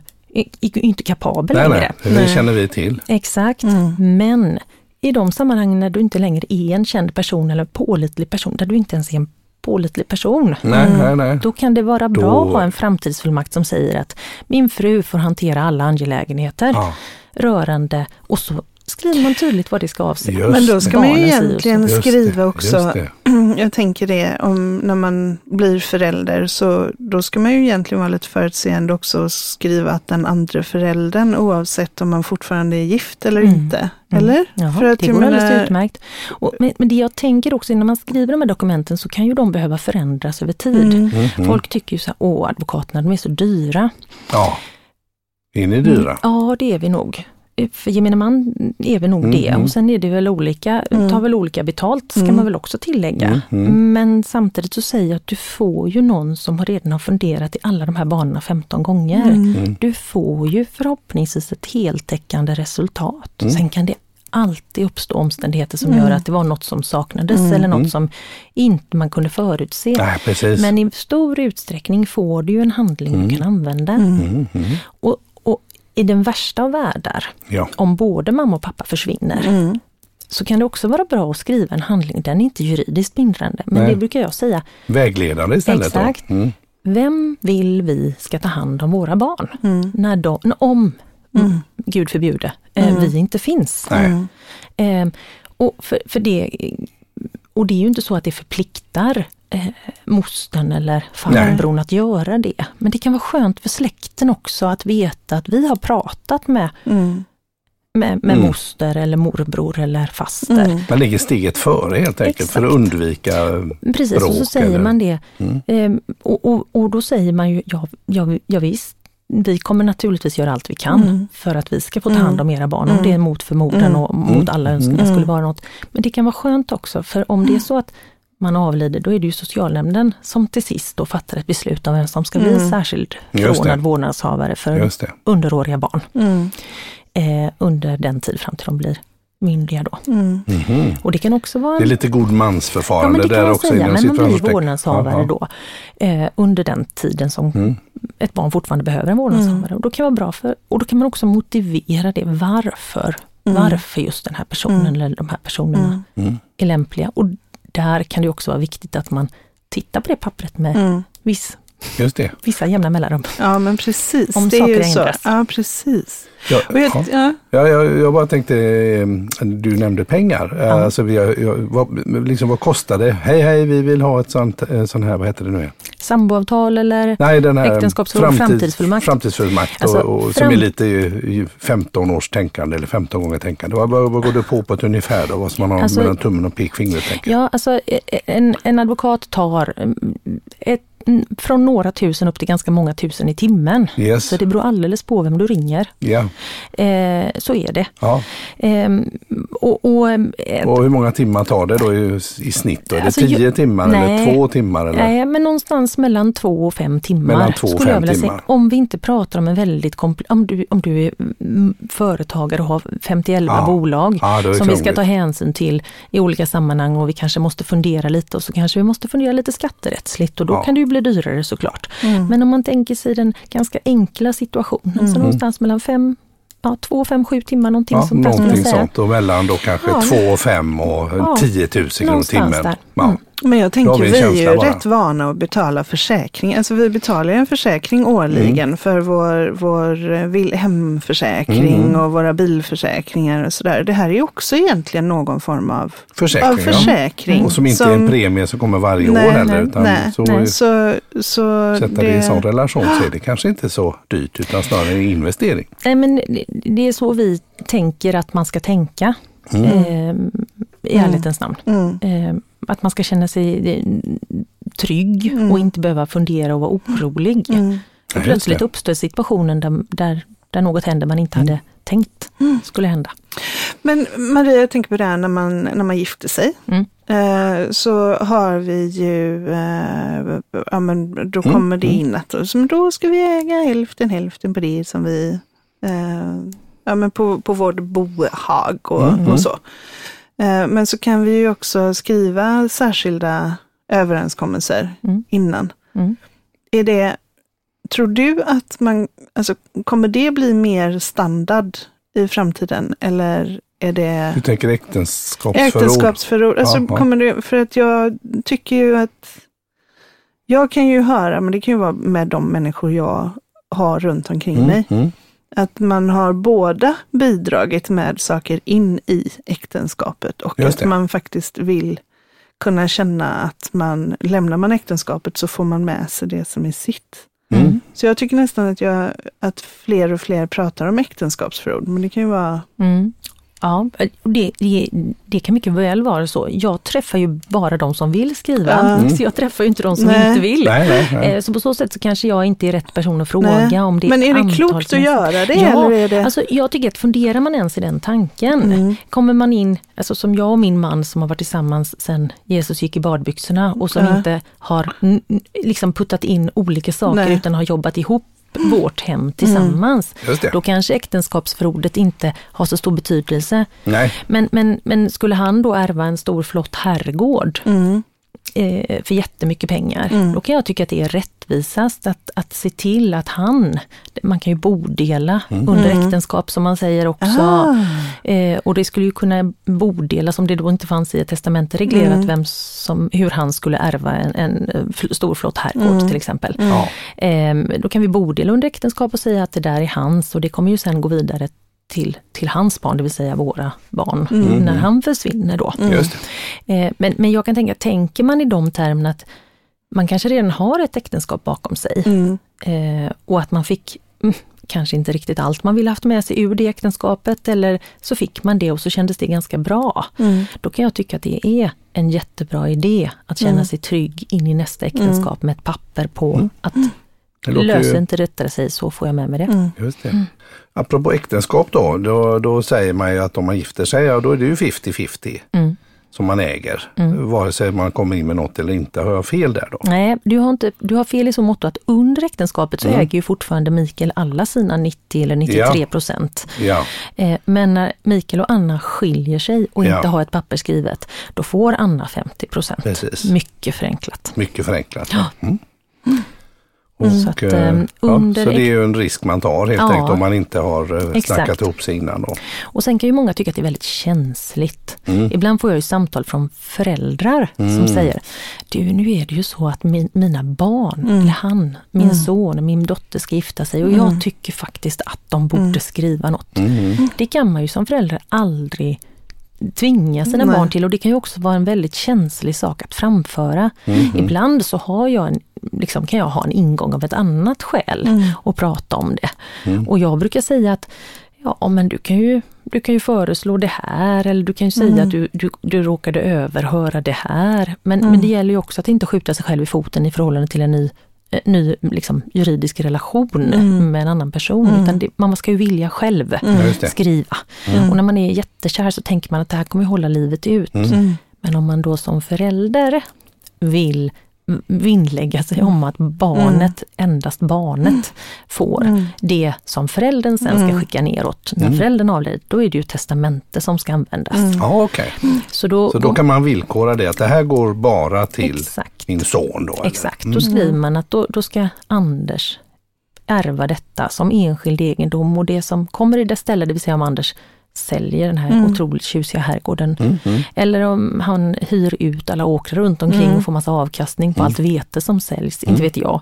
C: inte kapabel
B: Nej,
C: längre.
B: nej, det känner vi till.
C: Exakt,
A: Mm.
C: men i de sammanhang när du inte längre är en känd person eller pålitlig person, där du inte ens är en pålitlig person,
B: Nej, nej, nej.
C: då kan det vara bra
B: Då-
C: att ha en framtidsfullmakt som säger att min fru får hantera alla angelägenheter
B: Ja,
C: rörande och så skriver man tydligt vad det ska avse.
B: Just
A: Men då ska man ju egentligen
B: just
A: skriva
B: det,
A: också,
B: det.
A: jag tänker det, om när man blir förälder så då ska man ju egentligen vara lite förutseende också och skriva att den andra föräldern oavsett om man fortfarande är gift eller
C: Mm.
A: inte.
C: Mm.
A: Eller?
C: Ja,
A: För att
C: det går alldeles
A: menar-
C: utmärkt. Och, men, men det jag tänker också när man skriver de här dokumenten så kan ju de behöva förändras över tid.
A: Mm.
B: Mhm.
C: Folk tycker ju så här, åh advokaterna de är så dyra.
B: Ja, är ni dyra?
C: Ja det är vi nog. För gemene man är väl nog
B: Mm,
C: det.
B: mm.
C: Och sen är det väl olika, tar väl olika betalt, ska
A: Mm.
C: man väl också tillägga.
B: Mm, mm.
C: Men samtidigt så säger jag att du får ju någon som har redan har funderat i alla de här banorna 15 gånger.
B: Mm.
C: Du får ju förhoppningsvis ett heltäckande resultat.
B: Mm.
C: Sen kan det alltid uppstå omständigheter som
A: Mm.
C: gör att det var något som saknades
A: Mm.
C: eller något
B: Mm.
C: som inte man kunde förutse.
B: Precis.
C: Men i stor utsträckning får du ju en handling
B: Mm.
C: du kan använda.
A: Mm.
B: Mm, mm.
C: Och, och i den värsta av världar,
B: Ja.
C: om både mamma och pappa försvinner,
A: Mm.
C: så kan det också vara bra att skriva en handling. Den är inte juridiskt bindrande, men
B: Nej.
C: det brukar jag säga.
B: Vägledande istället.
C: Exakt.
B: Då. Mm.
C: Vem vill vi ska ta hand om våra barn?
A: Mm.
C: När de, om,
A: Mm.
C: Gud förbjude, eh,
A: Mm.
C: vi inte finns.
B: Nej.
A: Mm.
C: Eh, och, för, för det, och det är ju inte så att det förpliktar eh, mostern eller farbrorn att göra det. Men det kan vara skönt för släkten också att veta att vi har pratat med,
A: Mm.
C: med, med
B: Mm.
C: moster eller morbror eller faster.
A: Mm.
B: Man ligger steget före helt enkelt för att
C: Exakt.
B: undvika
C: Precis, och så
B: bråk
C: säger
B: eller-
C: man det.
B: Mm.
C: Eh, och, och, och då säger man ju, ja, ja, ja visst, vi kommer naturligtvis göra allt vi kan
A: Mm.
C: för att vi ska få ta
A: Mm.
C: hand om era barn, om
A: Mm.
C: det är mot förmodan
A: Mm.
C: och mot
B: Mm.
C: alla önskningar
A: Mm.
C: skulle vara något. Men det kan vara skönt också, för om det är så att man avlider, då är det ju socialnämnden som till sist då fattar ett beslut om vem som ska bli
A: Mm.
C: särskild förordnad vårdnadshavare för underåriga barn
A: Mm.
C: eh, under den tid fram till de blir myndiga då.
A: Mm.
B: Mhm.
C: Och det kan också vara
B: Det är lite
C: Ja
B: godmansförfarande
C: men det kan
B: där
C: man
B: också.
C: säga, men man blir vårdnadshavare
B: Ja, ja.
C: då eh, under den tiden som
B: Mm.
C: ett barn fortfarande behöver en vårdnadshavare. Och, då kan vara bra för, och då kan man också motivera det varför,
A: Mm.
C: varför just den här personen
A: Mm.
C: eller de här personerna
A: Mm.
B: Mm.
C: är lämpliga. Och där kan det också vara viktigt att man tittar på det pappret med
A: Mm.
C: viss,
B: Just det.
C: vissa jämna mellanrum.
A: Ja men precis.
C: Om
A: det är
C: saker
A: ju så. Ja precis.
B: Ja,
A: jag,
B: ja.
A: ja.
B: Ja, jag, jag bara tänkte, eh, du nämnde pengar. Eh,
C: Ja.
B: Alltså, vi, har- jag, vad, liksom, vad kostar det? Hej hej, vi vill ha ett sånt, eh, sån här, vad heter det nu? igen?
C: Samboavtal eller
B: Nej, den här
C: Äktenskapsförord, framtidsfullmakt.
B: Framtidsfullmakt
C: Alltså,
B: och, och, som
C: fram-
B: är lite eh, 15 års tänkande eller 15 gånger tänkande. Vad, vad, vad går det på på ett ungefär då? Vad ska man ha
C: Alltså-
B: mellan tummen och pekfingret?
C: Ja, alltså eh, en, en advokat tar mm, ett, från några tusen upp till ganska många tusen i timmen.
B: Yes.
C: Så det beror alldeles på vem du ringer.
B: Ja.
C: Eh, så är det.
B: Ja.
C: Ehm, och, och, eh,
B: Och hur många timmar tar det då i, i snitt? Då? Är det
C: Alltså,
B: 10
C: jag-
B: timmar
C: nej.
B: eller 2 timmar? Eller?
C: Nej, men någonstans mellan två och fem timmar.
B: Mellan två och
C: skulle jag
B: fem
C: vilja säga.
B: timmar.
C: Om vi inte pratar om en väldigt om du, om du är mm, företagare och har 51
B: Ja.
C: bolag
B: Ja, det
C: som vi ska ta hänsyn till i olika sammanhang och vi kanske måste fundera lite och så kanske vi måste fundera lite skatterättsligt och då
B: Ja.
C: kan det ju bli dyrare såklart.
A: Mm.
C: Men om man tänker sig den ganska enkla situationen,
A: Mm.
C: så någonstans mellan fem, ja, två, fem, sju timmar någonting
B: Ja,
C: sånt
B: någonting sånt och mellan då kanske
C: Ja.
B: 2 och 5 och
C: Ja,
B: 10 000 kronor timmen. Ja.
C: Mm.
A: Men jag tänker,
B: vi
A: är ju
B: bara.
A: rätt vana att betala försäkring. Alltså vi betalar ju en försäkring årligen
B: Mm.
A: för vår, vår eh, hemförsäkring
B: Mm.
A: och våra bilförsäkringar och sådär. Det här är ju också egentligen någon form av,
B: Försäkring,
A: av försäkring.
B: Och som inte är en premie som kommer varje
A: Nej,
B: år heller.
A: nej,
B: utan
A: nej,
B: så
C: nej.
A: Så, så
B: sätta det i en sån relation så är det kanske inte så dyrt utan snarare en investering.
C: Nej, men det- är så vi tänker att man ska tänka.
B: Mm.
C: Eh, I
A: Mm.
C: ärlighetens namn.
A: Mm.
C: Eh, att man ska känna sig eh, trygg
A: Mm.
C: och inte behöva fundera och vara orolig.
A: Mm.
C: Och plötsligt uppstår situationen där, där, där något händer man inte
B: Mm.
C: hade tänkt
A: Mm.
C: skulle hända.
A: Men Maria, jag tänker på det här när man, när man gifter sig.
C: Mm.
A: Eh, så har vi ju, eh, ja men då
B: Mm,
A: kommer det
B: mm.
A: in att då, ska vi äga hälften hälften på det som vi, eh, ja men på, på vårt bohag och,
B: Mm, mm.
A: och så. Eh, men så kan vi ju också skriva särskilda överenskommelser
C: Mm.
A: innan.
C: Mm.
A: Är det, tror du att man, alltså kommer det bli mer standard i framtiden eller är det
B: Du tänker äktenskapsförord?
A: äktenskapsförord? Alltså,
B: Ja, ja.
A: kommer det, för att jag tycker ju att jag kan ju höra, men det kan ju vara med de människor jag har runt omkring
B: Mm,
A: mig,
B: mm.
A: Att man har båda bidragit med saker in i äktenskapet och att man faktiskt vill kunna känna att man, lämnar man äktenskapet så får man med sig det som är sitt.
B: Mm.
A: Så jag tycker nästan att, jag, att fler och fler pratar om äktenskapsförord, men det kan ju vara
C: Mm. Ja, det, det, det, kan mycket väl vara så. Jag träffar ju bara de som vill skriva,
A: Mm.
C: så jag träffar ju inte de som
A: Nej.
C: inte vill.
B: Nej, nej, nej.
C: Eh, Så på så sätt så kanske jag inte är rätt person att fråga
A: Nej.
C: om det
A: Men är det klokt att göra det?
C: Ja,
A: eller är det...
C: Alltså, jag tycker att funderar man ens i den tanken,
A: Mm.
C: kommer man in, alltså som jag och min man som har varit tillsammans sedan Jesus gick i badbyxorna och som
A: Ja.
C: inte har liksom puttat in olika saker
A: Nej.
C: utan har jobbat ihop vårt hem tillsammans.
B: Det.
C: Då kanske äktenskapsförordet inte har så stor betydelse.
B: Nej,
C: Men, men, men skulle han då ärva en stor flott herrgård
A: Mm.
C: Eh, för jättemycket pengar,
A: Mm.
C: då kan jag tycka att det är rättvisast att, att se till att han, man kan ju bodela under
A: Mm.
C: äktenskap som man säger också.
A: Ah.
C: Eh, och det skulle ju kunna bodelas om det då inte fanns i ett testamente reglerat
A: Mm.
C: vem som, hur han skulle ärva en, en eh, stor flott herrgård
A: Mm.
C: till exempel.
B: ja.
C: Eh, då kan vi bodela under äktenskap och säga att det där är hans och det kommer ju sen gå vidare till, till hans barn, det vill säga våra barn,
A: Mm.
C: när han försvinner då.
B: det.
C: Eh, men, men jag kan tänka, tänker man i de termerna att man kanske redan har ett äktenskap bakom sig
A: Mm.
C: eh, och att man fick mm, kanske inte riktigt allt man ville haft med sig ur det äktenskapet eller så fick man det och så kändes det ganska bra.
A: Mm.
C: Då kan jag tycka att det är en jättebra idé att känna
A: Mm.
C: sig trygg in i nästa äktenskap med ett papper på
B: Mm.
C: att
B: Det
C: löser
B: ju,
C: inte detta sig så får jag med mig det.
A: Mm.
B: just det. Apropå äktenskap då, då, då säger man ju att om man gifter sig, ja, då är det ju 50-50
C: Mm.
B: som man äger.
C: Mm.
B: Vare sig man kommer in med något eller inte. Har jag fel där då?
C: Nej, du har, inte, du har fel i så mått att under äktenskapet så
B: Mm.
C: äger ju fortfarande Mikael alla sina 90 eller 93 procent.
B: Ja,
C: Eh, Men när Mikael och Anna skiljer sig och
B: Ja.
C: inte har ett papper skrivet, då får Anna 50 procent. Mycket förenklat.
B: Mycket förenklat.
C: Ja.
B: Mm.
C: Mm. Så att,
B: eh,
C: eh, under
B: ja, så det är ju en risk man tar helt
C: Ja.
B: enkelt om man inte har eh,
C: Exakt.
B: snackat ihop sig innan. Då.
C: Och sen kan ju många tycka att det är väldigt känsligt.
B: Mm.
C: Ibland får jag ju samtal från föräldrar
B: Mm.
C: som säger, du nu är det ju så att min, mina barn,
A: Mm.
C: eller han, min
A: Mm.
C: son, min dotter ska gifta sig och
A: Mm.
C: jag tycker faktiskt att de borde
A: Mm.
C: skriva något.
B: Mm.
C: Det kan man ju som förälder aldrig tvinga sina
A: Nej.
C: barn till och det kan ju också vara en väldigt känslig sak att framföra.
B: Mm.
C: Ibland så har jag en, liksom kan jag ha en ingång av ett annat skäl
A: Mm.
C: och prata om det.
B: Mm.
C: Och jag brukar säga att ja, men du kan ju, du kan ju föreslå det här eller du kan ju säga
A: Mm.
C: att du, du, du råkade överhöra det här. Men,
A: Mm.
C: men det gäller ju också att inte skjuta sig själv i foten i förhållande till en ny, eh, ny liksom, juridisk relation
A: Mm.
C: med en annan person.
A: Mm.
C: Utan det, man ska ju vilja själv
B: det.
C: skriva.
A: Mm.
C: Och när man är jättekär så tänker man att det här kommer hålla livet ut.
B: Mm.
A: Mm.
C: Men om man då som förälder vill vinnlägga sig om att barnet, endast barnet, får
A: Mm.
C: det som föräldern sen ska
A: Mm.
C: skicka neråt. När
B: Mm.
C: föräldern avlider, då är det ju testamente som ska användas.
A: Mm.
B: Ja, okej.
C: Så då,
B: Så då kan man villkora det att det här går bara till
C: exakt,
B: min son då? eller?
C: exakt.
B: Mm.
C: Då skriver man att då, då ska Anders ärva detta som enskild egendom och det som kommer i dess ställe, det vill säga om Anders säljer den här
A: Mm.
C: otroligt tjusiga herrgården
B: Mm. Mm.
C: Eller om han hyr ut alla åkrar runt omkring
A: Mm.
C: och får massa avkastning på
B: Mm.
C: allt vete som säljs,
B: Mm.
C: inte vet jag.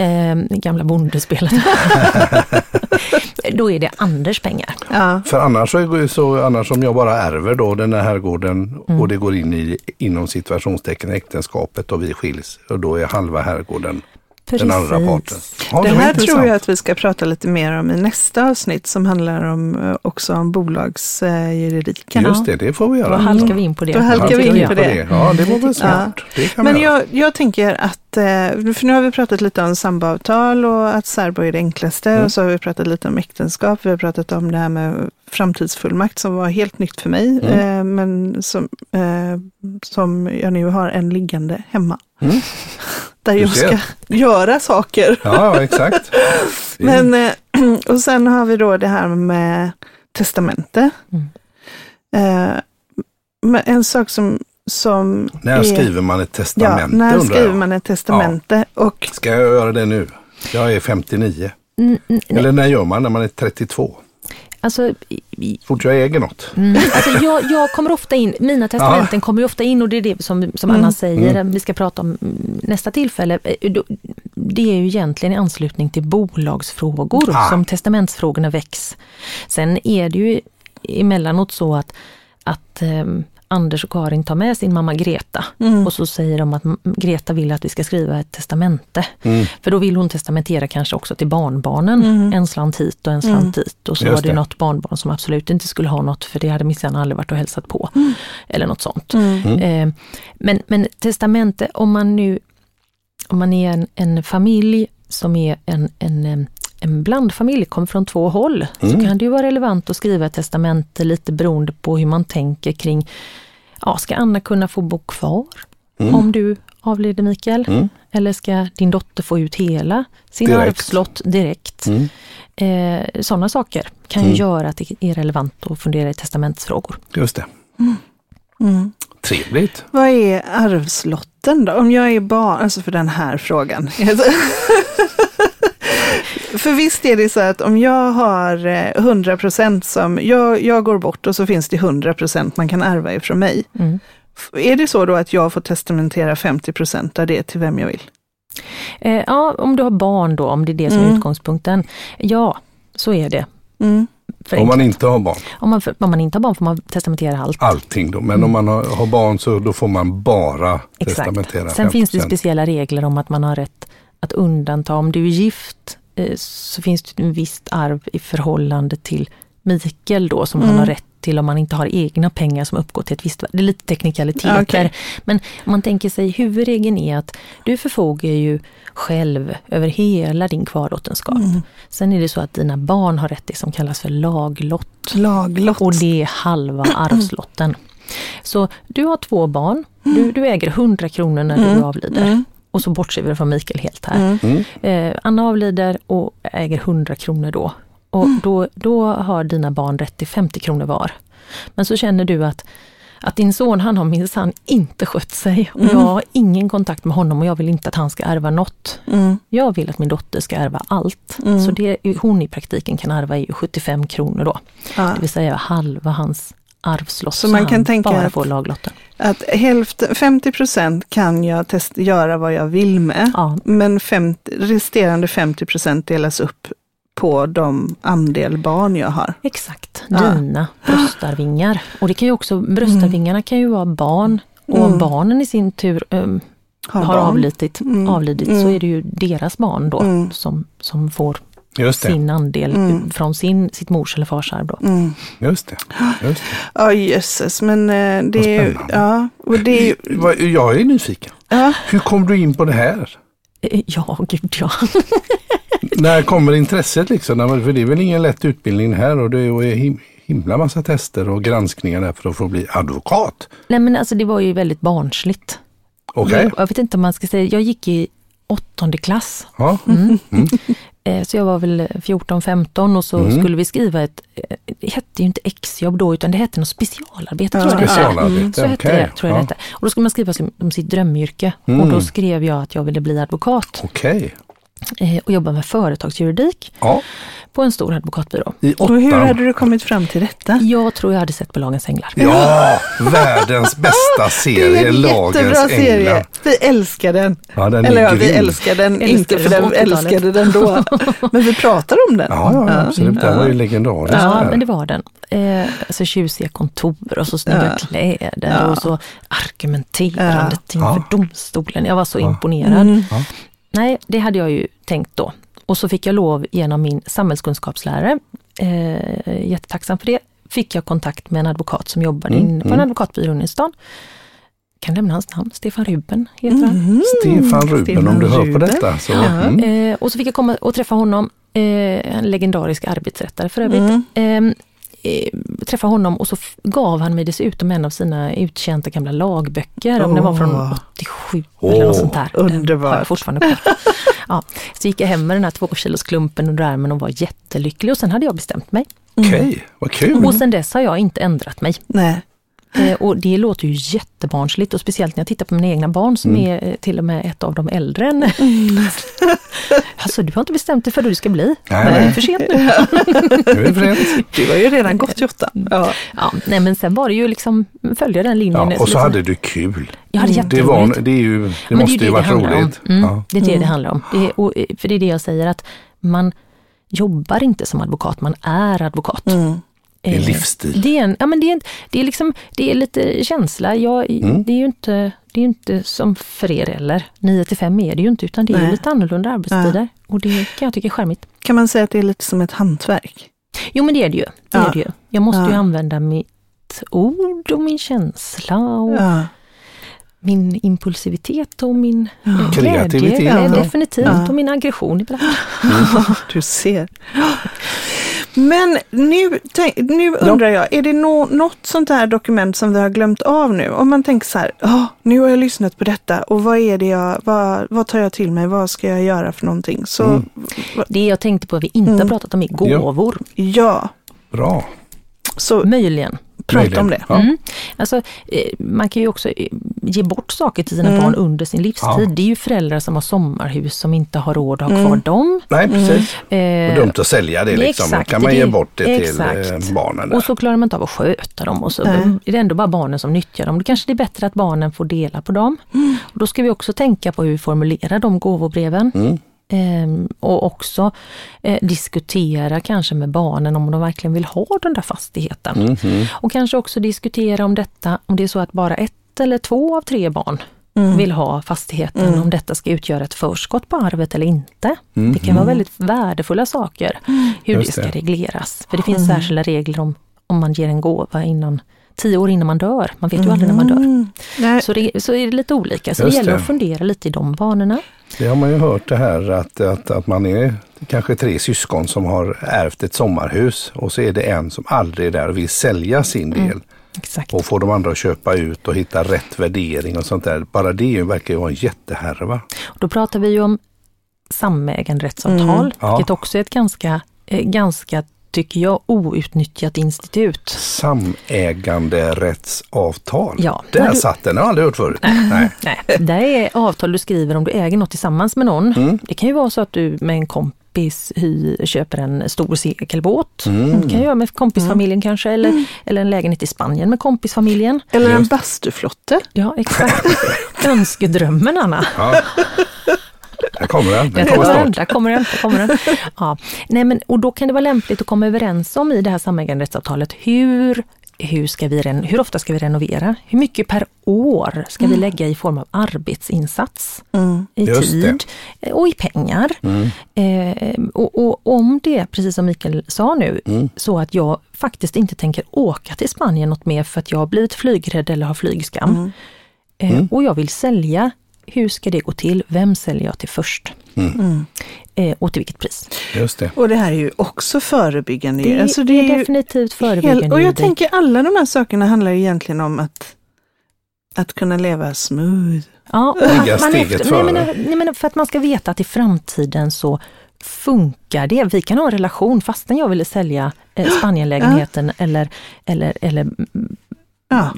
C: Eh, gamla bondespelet. Då är det Anders pengar.
A: Ja.
B: För annars, så, är- så, annars om jag bara ärver då den här herrgården
C: Mm.
B: och det går in i inom situationstecken äktenskapet och vi skiljs och då är halva herrgården den andra parten. Ja,
A: Det
B: var
A: här tror jag att vi ska prata lite mer om i nästa avsnitt som handlar om eh, också om bolagsjuridiken.
B: Just det, det får vi
C: Då
B: göra.
C: halkar vi in på det.
A: Då halkar
B: Halkar
A: vi in på det.
B: Ja, det var väl smart. Det kan
A: Men jag, jag tänker att, eh, för nu har vi pratat lite om samboavtal och att särbo är det enklaste
B: Mm.
A: och så har vi pratat lite om äktenskap. Vi har pratat om det här med framtidsfullmakt som var helt nytt för mig,
B: Mm.
A: eh, men som, som jag nu har en liggande hemma.
B: Mm.
A: Där
B: Du
A: jag
B: ser.
A: ska göra saker.
B: Ja, ja, exakt.
A: Men, eh, och sen har vi då det här med testamente.
C: Mm.
A: Eh, men en sak som, som
B: när
A: är,
B: skriver man ett
A: ja,
B: testamente
A: när
B: undrar
A: skriver
B: jag.
A: man ett testamente? Och
B: Ska jag göra det nu? Jag är 59.
C: Mm, mm,
B: Eller när gör man? När man är 32?
C: Alltså,
B: Fort jag äger något.
C: mm, alltså jag, jag kommer ofta in, mina testamenten kommer ju ofta in och det är det som, som Anna
A: Mm.
C: säger, vi ska prata om mm, nästa tillfälle. Eh, då- Det är ju egentligen i anslutning till bolagsfrågor
B: Ah.
C: som testamentsfrågorna väcks. Sen är det ju emellanåt så att, att, ehm, Anders och Karin tar med sin mamma Greta och så säger de att Greta vill att vi ska skriva ett testamente.
B: Mm.
C: För då vill hon testamentera kanske också till barnbarnen, en slant hit och en slant dit. Och så
B: Just
C: var det
B: det.
C: något barnbarn som absolut inte skulle ha något för det hade minsann aldrig varit och hälsat på. Eller något sånt. Eh, men, men testamente, om man nu om man är en, en familj som är en, en, em, en blandfamilj, kommer från två håll, så kan det ju vara relevant att skriva ett testamente lite beroende på hur man tänker kring, ja, ska Anna kunna få bo kvar om du avlider Mikael? Eller ska din dotter få ut hela sin
B: Direkt.
C: arvslott direkt?
B: Mm.
C: Eh, Sådana saker kan ju göra att det är relevant att fundera i testamentsfrågor.
B: Just det. Trevligt.
A: Vad är arvslotten då? Om jag är barn, alltså för den här frågan. för visst är det så att om jag har eh, 100 procent som, jag, jag går bort och så finns det 100 procent man kan ärva ifrån mig.
C: Mm.
A: Är det så då att jag får testamentera 50 procent av det till vem jag vill?
C: Eh, ja, om du har barn då, om det är det som är
A: Mm.
C: utgångspunkten. Ja, så är det.
A: Mm.
B: Om man inte har barn.
C: Om man, om man inte har barn får man testamentera allt.
B: Allting då. Men om man har, har barn så då får man bara testamentera
C: Sen finns det
B: 5%.
C: speciella regler om att man har rätt att undanta. Om du är gift eh, så finns det en visst arv i förhållande till Mikael då som han har rätt till om man inte har egna pengar som uppgår till ett visst värde. Det är lite teknikaliteter.
A: Okej.
C: Men om man tänker sig huvudregeln är att du förfogar ju själv över hela din kvarlåtenskap. Sen är det så att dina barn har rätt det som kallas för laglott.
A: Laglott.
C: Och det är halva arvslotten. Så du har två barn, du, du äger 100 kronor när du avlider. Och så bortser vi från Mikael helt här. Eh, Anna avlider och äger 100 kronor då. Och då, då har dina barn rätt till 50 kronor var. Men så känner du att, att din son han har minsann inte skött sig och jag har ingen kontakt med honom och jag vill inte att han ska ärva något.
A: Mm.
C: Jag vill att min dotter ska ärva allt. Så det hon i praktiken kan ärva är ju 75 kronor då.
A: Ja.
C: Det vill säga halva hans arvslott.
A: Så man kan tänka
C: bara
A: att-
C: får laglotten.
A: Att hälften, 50 procent kan jag test, göra vad jag vill med,
C: Ja.
A: men 50, resterande 50 procent delas upp på de andel barn jag har.
C: Exakt,
A: Ja.
C: dina bröstarvingar. Och det kan ju också, bröstarvingarna kan ju vara barn. Och om barnen i sin tur um,
A: Har
C: har, avlidit,
A: Mm.
C: avlidit så är det ju deras barn då
A: Mm.
C: som, som får. Sin andel från sin, sitt mors eller fars arv. Då.
A: Mm.
B: Just det. Just det.
A: Ja, jösses, men eh, det är ja, och det är
B: Jag är nyfiken.
A: ja,
B: Hur kom du in på det här?
C: Eh, Ja, gud ja.
B: När kommer intresset liksom? Nej, men För det är väl ingen lätt utbildning här och det är him- himla massa tester och granskningar där för att få bli advokat.
C: Nej men alltså det var ju väldigt barnsligt.
B: Okej?
C: Jag, jag vet inte om man ska säga, jag gick i åttonde klass.
B: Ja.
C: Eh, Så jag var väl 14-15 och så
B: Mm.
C: skulle vi skriva ett, eh, det hette ju inte exjobb då utan det hette något specialarbete. tror jag det hette.
B: Specialarbete,
C: Mm, Så hette
B: okej.
C: det, tror jag
B: Ja.
C: det hette. Och då skulle man skriva om- sitt drömyrke. Och
B: Mm.
C: då skrev jag att jag ville bli advokat
B: Okej.
C: Eh, och jobba med företagsjuridik
B: Ja.
C: på en stor advokatbyrå.
A: Och hur hade du kommit fram till detta?
C: Jag tror jag hade sett på Lagens Änglar.
B: Ja, världens bästa
A: Det är
B: serie,
A: en
B: Lagens
A: jättebra serie.
B: Änglar.
A: Vi älskar den.
B: Ja, den
A: Eller ja, vi älskar den
C: Älskar
A: inte för
C: den
A: den
C: på 80-talet.
A: älskade den då. Men vi pratar om den.
B: Ja, ja, absolut. Den var ju legendarisk.
C: Ja, men det var den. Eh, alltså tjusiga kontor och så snygga
A: Ja.
C: kläder
A: Ja.
C: och så argumenterande
A: Ja.
C: inför
B: Ja.
C: domstolen. Jag var så imponerad.
A: Mm.
C: Nej, det hade jag ju tänkt då. Och så fick jag lov genom min samhällskunskapslärare, eh, jättetacksam för det, fick jag kontakt med en advokat som jobbade
B: Mm,
C: in på en
B: mm.
C: advokatbyrå inne i stan. Kan nämna hans namn, Stefan Ruben heter han.
A: Mm.
B: Stefan Ruben,
A: Stefan
B: om du hör på
A: Ruben.
B: detta. Så,
A: Ja.
B: mm.
C: Eh, och så fick jag komma och träffa honom, eh, en legendarisk arbetsrättare för övrigt. Eh, eh, träffa honom och så gav han mig dessutom en av sina uttjänta gamla lagböcker, om den var från
A: Åh.
C: 87 eller något sånt där.
A: Underbart.
C: fortfarande ja, så gick jag hem med den här två kilos klumpen under armen och var jättelycklig och sen hade jag bestämt mig.
B: Okej, vad kul.
C: Och sen dess har jag inte ändrat mig.
A: Nej.
C: Eh, och det låter ju jättebarnsligt och speciellt när jag tittar på mina egna barn som är eh, till och med ett av de äldre än... alltså du har inte bestämt dig för hur du ska bli.
B: Nej,
C: Nej, det är för sent nu.
B: Nu är det.
A: Du har ju redan gått Jutta. Ja.
C: Ja, nej men sen var det ju liksom följa den linjen.
B: Ja, och så hade du kul.
C: Jag hade
B: Det, var, det, är ju, det
C: Men
B: måste
C: är
B: ju
C: det
B: varit
C: det
B: roligt.
C: Mm,
B: Ja.
C: Det är det det handlar om. Det är, och, eh, för det är det jag säger att man jobbar inte som advokat, man är advokat.
A: Mm.
B: Det är en
C: Eh,
B: livsstil.
C: Det är, en, ja, men det är, det är, liksom, det är lite känsla. Jag,
B: Mm.
C: Det är ju inte, det är ju inte som för er heller. 9 till 5 är det ju inte, utan det är ju
A: Nej.
C: lite annorlunda arbetstider. Och det kan jag tycka är charmigt.
A: Kan man säga att det är lite som ett hantverk?
C: Jo men det är det ju. Det
A: Ja.
C: är det ju. Jag måste ju
A: Ja.
C: använda mitt ord och min känsla och
A: Ja.
C: min impulsivitet och min
B: Kreativitet,
C: glädje.
A: ja.
C: Definitivt.
A: Ja.
C: Och min aggression ibland.
A: Du ser. Men nu, tänk, nu undrar jag, är det nå- något sånt här dokument som vi har glömt av nu? Om man tänker så här, "Ah, nu har jag lyssnat på detta och vad är det jag, vad, vad tar jag till mig, vad ska jag göra för någonting? Så
B: Mm.
C: Det jag tänkte på att vi inte
A: Mm.
C: har pratat om är gåvor.
A: ja,
B: Bra.
A: så
C: Möjligen.
A: Prata om det.
B: Ja.
C: Mm. Alltså, eh, man kan ju också eh, ge bort saker till sina
A: Mm.
C: barn under sin livstid.
B: Ja.
C: Det är ju föräldrar som har sommarhus som inte har råd att ha
A: Mm.
C: kvar dem.
B: Nej, precis.
C: Eh,
B: Det är dumt att sälja det liksom.
C: exakt,
B: Då kan man ge
C: det-
B: bort det till
C: exakt.
B: barnen. Där.
C: Och så klarar man inte av att sköta dem och så
A: Nej.
C: är det ändå bara barnen som nyttjar dem. Då kanske det är bättre att barnen får dela på dem.
A: Mm.
C: Och då ska vi också tänka på hur vi formulerar de gåvobreven.
B: Mm.
C: Ehm, och också eh, diskutera kanske med barnen om de verkligen vill ha den där fastigheten.
B: Mhm.
C: Och kanske också diskutera om detta, om det är så att bara ett eller två av tre barn
A: Mm.
C: vill ha fastigheten,
A: Mm.
C: om detta ska utgöra ett förskott på arvet eller inte.
B: Mhm.
C: Det kan vara väldigt värdefulla saker, hur
B: Just
C: det ska
B: det.
C: regleras. För det finns
A: Mm.
C: särskilda regler om, om man ger en gåva innan tio år innan man dör. Man vet ju aldrig när man dör.
A: Mm. Nej,
C: Så det, så är det lite olika, så
B: Just
C: det gäller
B: det.
C: att fundera lite i de banorna.
B: Det har man ju hört det här att, att, att man är kanske tre syskon som har ärvt ett sommarhus och så är det en som aldrig är där och vill sälja sin
C: Mm.
B: del
C: Exakt.
B: och få de andra att köpa ut och hitta rätt värdering och sånt där. Bara det ju verkar ju vara en jättehärva.
C: Då pratar vi ju om samäganderättsavtal,
A: Mm.
B: Ja.
C: vilket också är ett ganska, eh, ganska, tycker jag, outnyttjat institut.
B: Samäganderättsavtal.
C: Ja.
B: Där
C: du-
B: satt den, har jag aldrig hört förut. Nej.
C: Nej, det är avtal du skriver om du äger något tillsammans med någon.
B: Mm.
C: Det kan ju vara så att du med en kompis köper en stor segelbåt.
B: Mm.
C: Det kan ju göra med kompisfamiljen kanske, eller, eller en lägenhet i Spanien med kompisfamiljen.
A: eller en bastuflotte.
C: Ja, exakt. Önskedrömmen, Anna.
B: Ja. Där kommer den. Den kommer snart.
C: där kommer den. Där kommer den. Ja. Nej, men, och då kan det vara lämpligt att komma överens om i det här samäganderättsavtalet hur hur, ska vi, ren- hur ofta ska vi renovera? Hur mycket per år ska vi lägga i form av arbetsinsats?
A: Mm.
C: I
B: Just
C: tid eh, och i pengar.
B: Mm.
C: Eh, och, och om det, precis som Mikael sa nu,
B: Mm.
C: så att jag faktiskt inte tänker åka till Spanien något mer för att jag har blivit flygrädd eller har flygskam.
A: Mm.
C: Eh,
B: Mm.
C: och jag vill sälja, hur ska det gå till? Vem säljer jag till först?
A: Mm.
C: Eh, och till vilket pris?
B: Just det.
A: Och det här är ju också förebyggande.
C: Det,
A: alltså
C: det är,
A: ju
C: definitivt förebyggande
A: Och jag tänker alla de här sakerna handlar ju egentligen om att, att kunna leva smooth.
C: Ja, att man
B: steget
C: efter, nej, men, nej, men för att man ska veta att i framtiden så funkar det. Vi kan ha en relation fastän jag ville sälja eh, Spanienlägenheten eller, eller, eller mm,
A: Ja.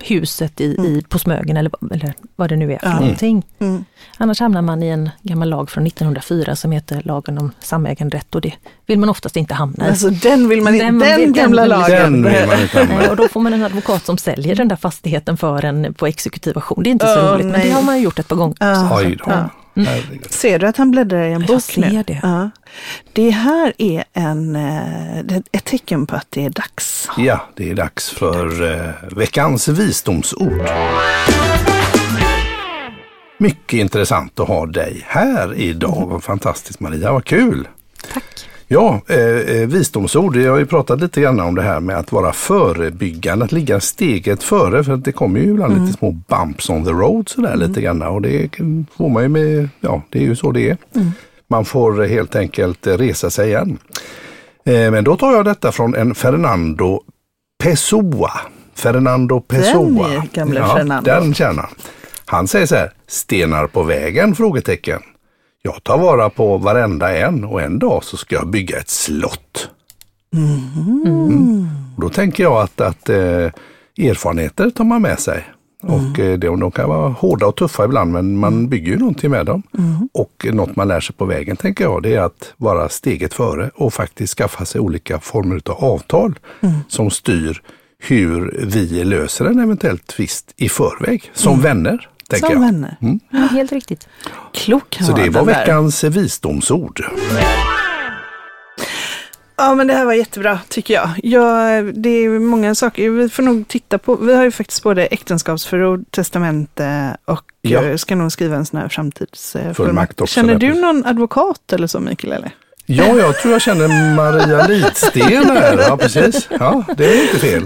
C: huset i, i, på Smögen eller, eller vad det nu är för
A: Ja.
C: någonting.
A: Mm.
C: Annars hamnar man i en gammal lag från 1904 som heter lagen om samäganderätt och det vill man oftast inte hamna i.
A: Alltså den vill man inte,
C: Den
A: den,
C: den
A: gamla lagen.
B: Den vill man inte hamna
C: och då får man en advokat som säljer den där fastigheten för en på exekutiv auktion. Det är inte så
A: Åh,
C: roligt, men
A: nej.
C: det har man gjort ett par gånger.
A: Ja.
B: Herregud.
A: Ser du att han bläddrar i en
C: Jag
A: bok
C: ser
A: nu?
C: det.
A: Ja. Det här är en, eh, ett tecken på att det är dags.
B: Ja, det är dags för eh, veckans visdomsord. Mycket intressant att ha dig här idag. Vad fantastiskt Maria, vad kul!
C: Tack.
B: Ja, eh, eh, visdomsord. Jag har ju pratat lite grann om det här med att vara förebyggande, att ligga steget före. För att det kommer ju ibland lite små bumps on the road sådär lite grann. Och det får man ju med, ja det är ju så det är. Man får helt enkelt resa sig igen. Eh, men då tar jag detta från en Fernando Pessoa. Fernando Pessoa.
A: är gamle
B: ja,
A: Fernando.
B: Den känner han. Han säger så här, stenar på vägen? Frågetecken. Jag tar vara på varenda en och en dag så ska jag bygga ett slott. Mm. Då tänker jag att, att eh, erfarenheter tar man med sig. Och eh, de, de kan vara hårda och tuffa ibland men man bygger ju någonting med dem. Och något man lär sig på vägen tänker jag det är att vara steget före och faktiskt skaffa sig olika former av avtal som styr hur vi löser en eventuell tvist i förväg. Som vänner. Tänker
A: Som
B: jag.
A: vänner.
B: Mm.
C: Ja, helt riktigt.
A: Klok han
B: Så det var
A: där.
B: veckans visdomsord.
A: Ja, men det här var jättebra tycker jag. Ja, det är många saker. Vi får nog titta på. Vi har ju faktiskt både äktenskapsförord, testamente och
B: Ja.
A: ja. ska nog skriva en sån här framtidsfullmakt.
B: Fullmakt också,
A: Känner
B: där,
A: du någon advokat eller så Mikael? Eller?
B: Ja, jag tror jag känner Maria Lidsten här. Ja, precis. Ja, det är inte fel.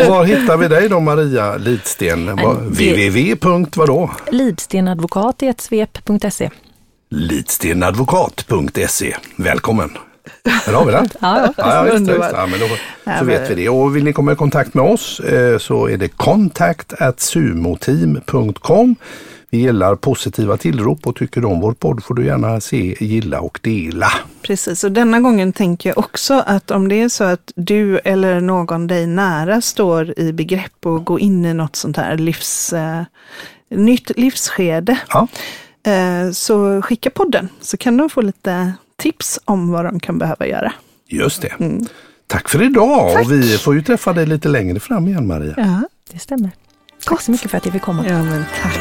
B: Och var hittar vi dig då Maria Lidsten? Var-
C: det-
B: www. vadå?
C: Lidstenadvokat i ett svep.se.
B: Lidstenadvokat.se. Välkommen! Här har vi den.
C: Ja,
B: Ja, visst.
A: Underbart.
B: Ja, men då, så vet vi det. Och vill ni komma i kontakt med oss eh, så är det kontakt sumoteam.com. Vi gillar positiva tillrop och tycker om vår podd får du gärna se, gilla och dela.
A: Precis, och denna gången tänker jag också att om det är så att du eller någon dig nära står i begrepp att gå in i något sånt här livs, eh, nytt livsskede,
B: Ja,
A: eh, så skicka podden så kan de få lite tips om vad de kan behöva göra.
B: just det. Tack för idag och vi får ju träffa dig lite längre fram igen Maria.
A: Ja,
C: Det stämmer. Tack så mycket för att jag fick komma.
A: ja men tack.